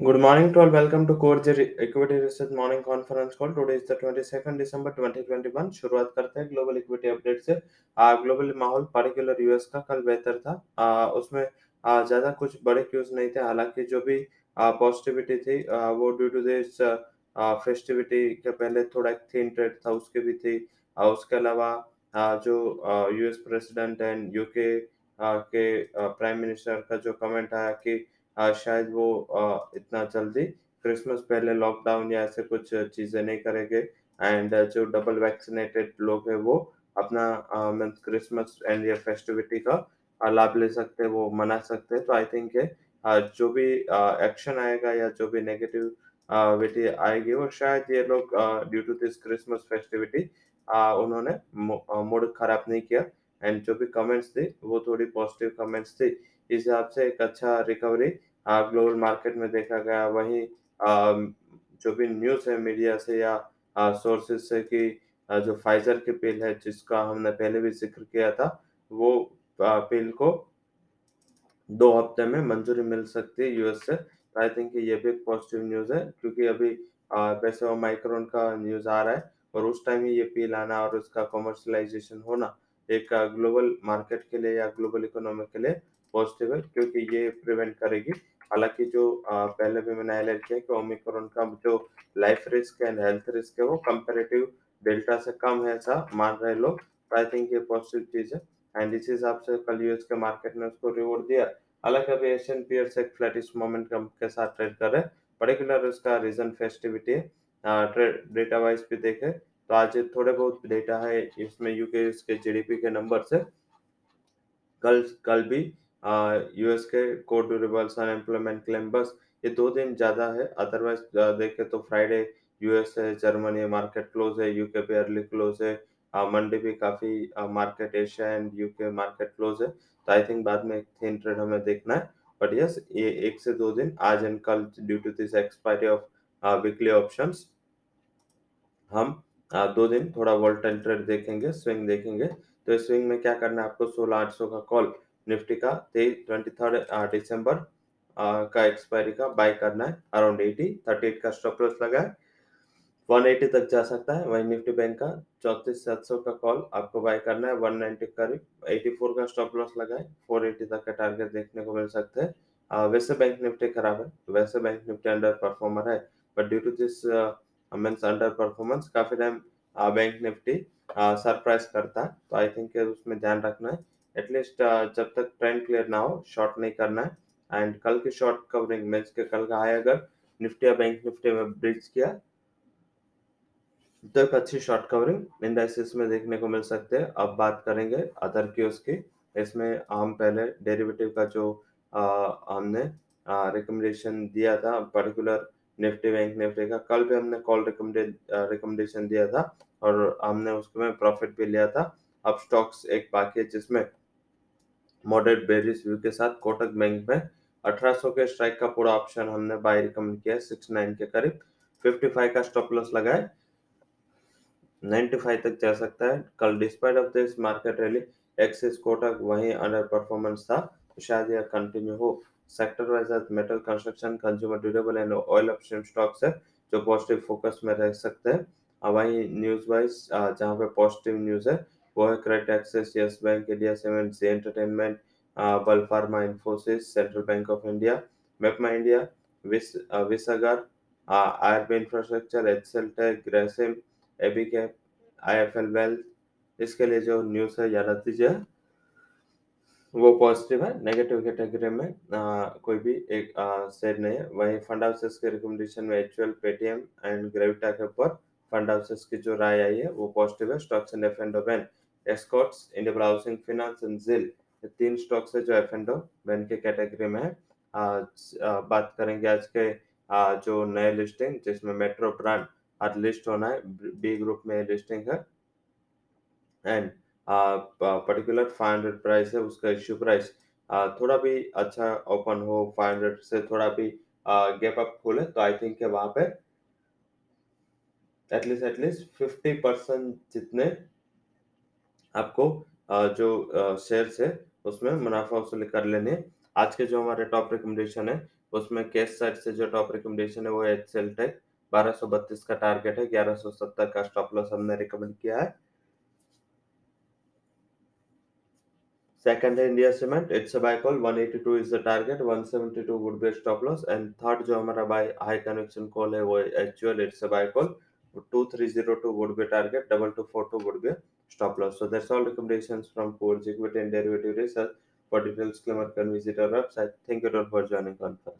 Good morning to all. Welcome to Core Equity Research Morning Conference Call. Today is the 22nd December 2021. शुरुआत करते हैं global equity update से global माहौल particular US का कल बेहतर था आ, उसमें आ, ज़्यादा कुछ बड़े क्यूज नहीं थे हालाँकि जो भी पॉजिटिविटी थी आ, वो ड्यू टू दिस फेस्टिविटी के पहले थोड़ा एक थीन ट्रेड था उसके भी थी आ, उसके अलावा आ, जो यूएस प्रेसिडेंट एंड यूके के प्राइम मिनिस्टर का जो कमेंट आया कि शायद वो इतना जल्दी क्रिसमस पहले लॉकडाउन या ऐसे कुछ चीज़ें नहीं करेंगे। एंड जो डबल वैक्सीनेटेड लोग हैं वो अपना मीन्स क्रिसमस एंड या फेस्टिविटी का लाभ ले सकते हैं, वो मना सकते हैं। तो आई थिंक जो भी एक्शन आएगा या जो भी नेगेटिव विटी आएगी, वो शायद ये लोग due to this Christmas festivity उन्होंने मूड खराब नहीं किया। एंड जो भी कमेंट्स थे, वो थोड़ी पॉजिटिव कमेंट्स थी। हिसाब से एक अच्छा रिकवरी ग्लोबल मार्केट में देखा गया। वही जो भी न्यूज़ है मीडिया से या सोर्सेज से कि जो फाइजर की पिल है जिसका हमने पहले भी ज़िक्र किया था, वो पिल को दो हफ़्ते में मंजूरी मिल सकती है यूएस से। तो आई थिंक ये भी एक पॉजिटिव न्यूज़ है क्योंकि अभी वैसे वो माइक्रोन का न्यूज़ आ रहा है और उस टाइम ही ये पिल आना और उसका कमर्शलाइजेशन होना एक ग्लोबल मार्केट के लिए या ग्लोबल इकोनॉमी के लिए पॉजिटिव है, क्योंकि ये प्रिवेंट करेगी। हालाँकि जो पहले भी मैंने हाईलाइट किया कि ओमिक्रॉन का जो life risk and health risk है, वो कंपेरेटिव डेल्टा से कम है ऐसा मान रहे लोग। तो आई थिंक ये पॉजिटिव चीज़ है। एंड इस हिसाब से कल यूएस के मार्केट ने उसको रिवॉर्ड दिया। हालाँकि अभी एशियन पियर्स एक फ्लैटिश मोमेंटम के साथ ट्रेड कर रहे हैं। पर्टिकुलर उसका रीजन फेस्टिविटी है। डेटा वाइज भी देखे तो आज थोड़े बहुत डेटा है इसमें यूके के जीडीपी के नंबर से कल कल भी यूएस के कोर ड्यूरेबल्स अनएम्प्लॉयमेंट क्लेम बस ये दो दिन ज़्यादा है। अदरवाइज़ देखे तो फ्राइडे यूएस है जर्मनी मार्केट क्लोज है यूके पे अर्ली क्लोज है मंडे भी काफ़ी market Asia and UK market close है। तो आई थिंक बाद में एक थीन ट्रेड हमें देखना है। बट यस ये एक से दो दिन आज एंड कल due to this expiry of weekly option हम आ, दो दिन थोड़ा वोल्टाइल ट्रेड देखेंगे स्विंग देखेंगे। तो स्विंग में क्या करना है आपको? सोलह आठ सौ का कॉल निफ्टी का ट्वेंटी थर्ड दिसंबर का एक्सपायरी का बाय करना है अराउंड एटी थर्टी एट का स्टॉप लॉस लगा है। वन एटी तक जा सकता है, वही निफ्टी बैंक का, चौतीस सात सौ का कॉल आपको बाय करना है वन नाइनटी करीब एटी फोर का स्टॉप लॉस लगा है फोर एटी तक का टारगेट देखने को मिल सकते हैं। वैसे बैंक निफ्टी खराब है, वैसे बैंक निफ्टी अंडर परफॉर्मर है but due to this means underperformance काफ़ी टाइम बैंक निफ्टी सरप्राइज़ करता है तो आई थिंक उसमें ध्यान रखना है। एटलीस्ट uh, जब तक ट्रेंड क्लियर ना हो शॉर्ट नहीं करना है। एंड कल की शॉर्ट कवरिंग मीन्स के कल का हाई अगर निफ्टी या बैंक निफ्टी में ब्रिज किया तो एक अच्छी शॉर्ट कवरिंग इंडाइसिस में देखने को मिल सकते हैं। अब बात करेंगे अदर की। इसमें हम पहले डेरिवेटिव का जो आ, हमने रिकमेंडेशन दिया था पर्टिकुलर निफ्टी बैंक निफ्टी का कल भी हमने कॉल रिकमेंडेशन दिया था। और हमने उसमें प्रॉफिट भी लिया था। अब स्टॉक्स एक बाकी है जिसमें मॉडरेट बेरिस व्यू के साथ कोटक बैंक में 1800 के स्ट्राइक का पूरा ऑप्शन हमने बाय रिकमेंड किया सिक्स नाइन के करीब। 55 का स्टॉप लॉस लगाए। 95 तक जा सकता है। कल despite of this market rally, Axis Kotak, वहीं अंडर परफॉर्मेंस था। तो शायद यह कंटिन्यू हो। Sector wise metal construction, consumer durable and oil upstream stocks है, जो पॉजिटिव फोकस में रह सकते हैं। वहीं न्यूज़ वाइज जहाँ पे पॉजिटिव न्यूज़ है वो है Credit Access Yes Bank India Cement Zee entertainment Bal pharma Infosys Central Bank of India मेपमा India विस विसागर RB infrastructure HL tech Grasim AB cap IFL wealth इसके लिए जो न्यूज़ है याद दीजिए। वो पॉजिटिव है नेगेटिव कैटेगरी में आ, कोई भी एक सेट नहीं है। वही फंड हाउसेस के रिकमेंडेशन में एचुअल पेटीएम एंड ग्रेविटा के ऊपर फंड हाउसेस की जो राय आई है वो पॉजिटिव है। Stocks and F and O ban Escorts India housing finance and जिल तीन स्टॉक्स है जो एफ़ एंड बैन के कैटेगरी में है। बात करेंगे आज के जो नए लिस्टिंग जिसमें मेट्रो ब्रांड आज लिस्ट होना है बी ग्रुप में लिस्टिंग है। And particular five hundred price है, उसका इश्यू प्राइस थोड़ा भी अच्छा ओपन हो फाइव हंड्रेड से थोड़ा भी गैप अप खोले तो आई थिंक वहाँ पे एटलीस्ट एटलीस्ट फिफ्टी परसेंट जितने आपको जो शेयर है, उसमें मुनाफा वसूली कर लेने। आज के जो हमारे टॉप रिकमेंडेशन है, उसमें कैश साइड से जो टॉप रिकमेंडेशन है, वो है एचसीएल टेक 1232 का टारगेट है 1170 का स्टॉप लॉस हमने रिकमेंड किया है। Second है India cement it's a buy call 182 is the target 172 would be a stop loss, and third जो हमारा बाय हाई कन्विक्शन कॉल है, वो actual it's a buy call 2302 would be target 2242 would be stop loss. So that's all recommendations from Coors Equity and Derivative Research. For details disclaimer can visit our website. Thank you all for joining conference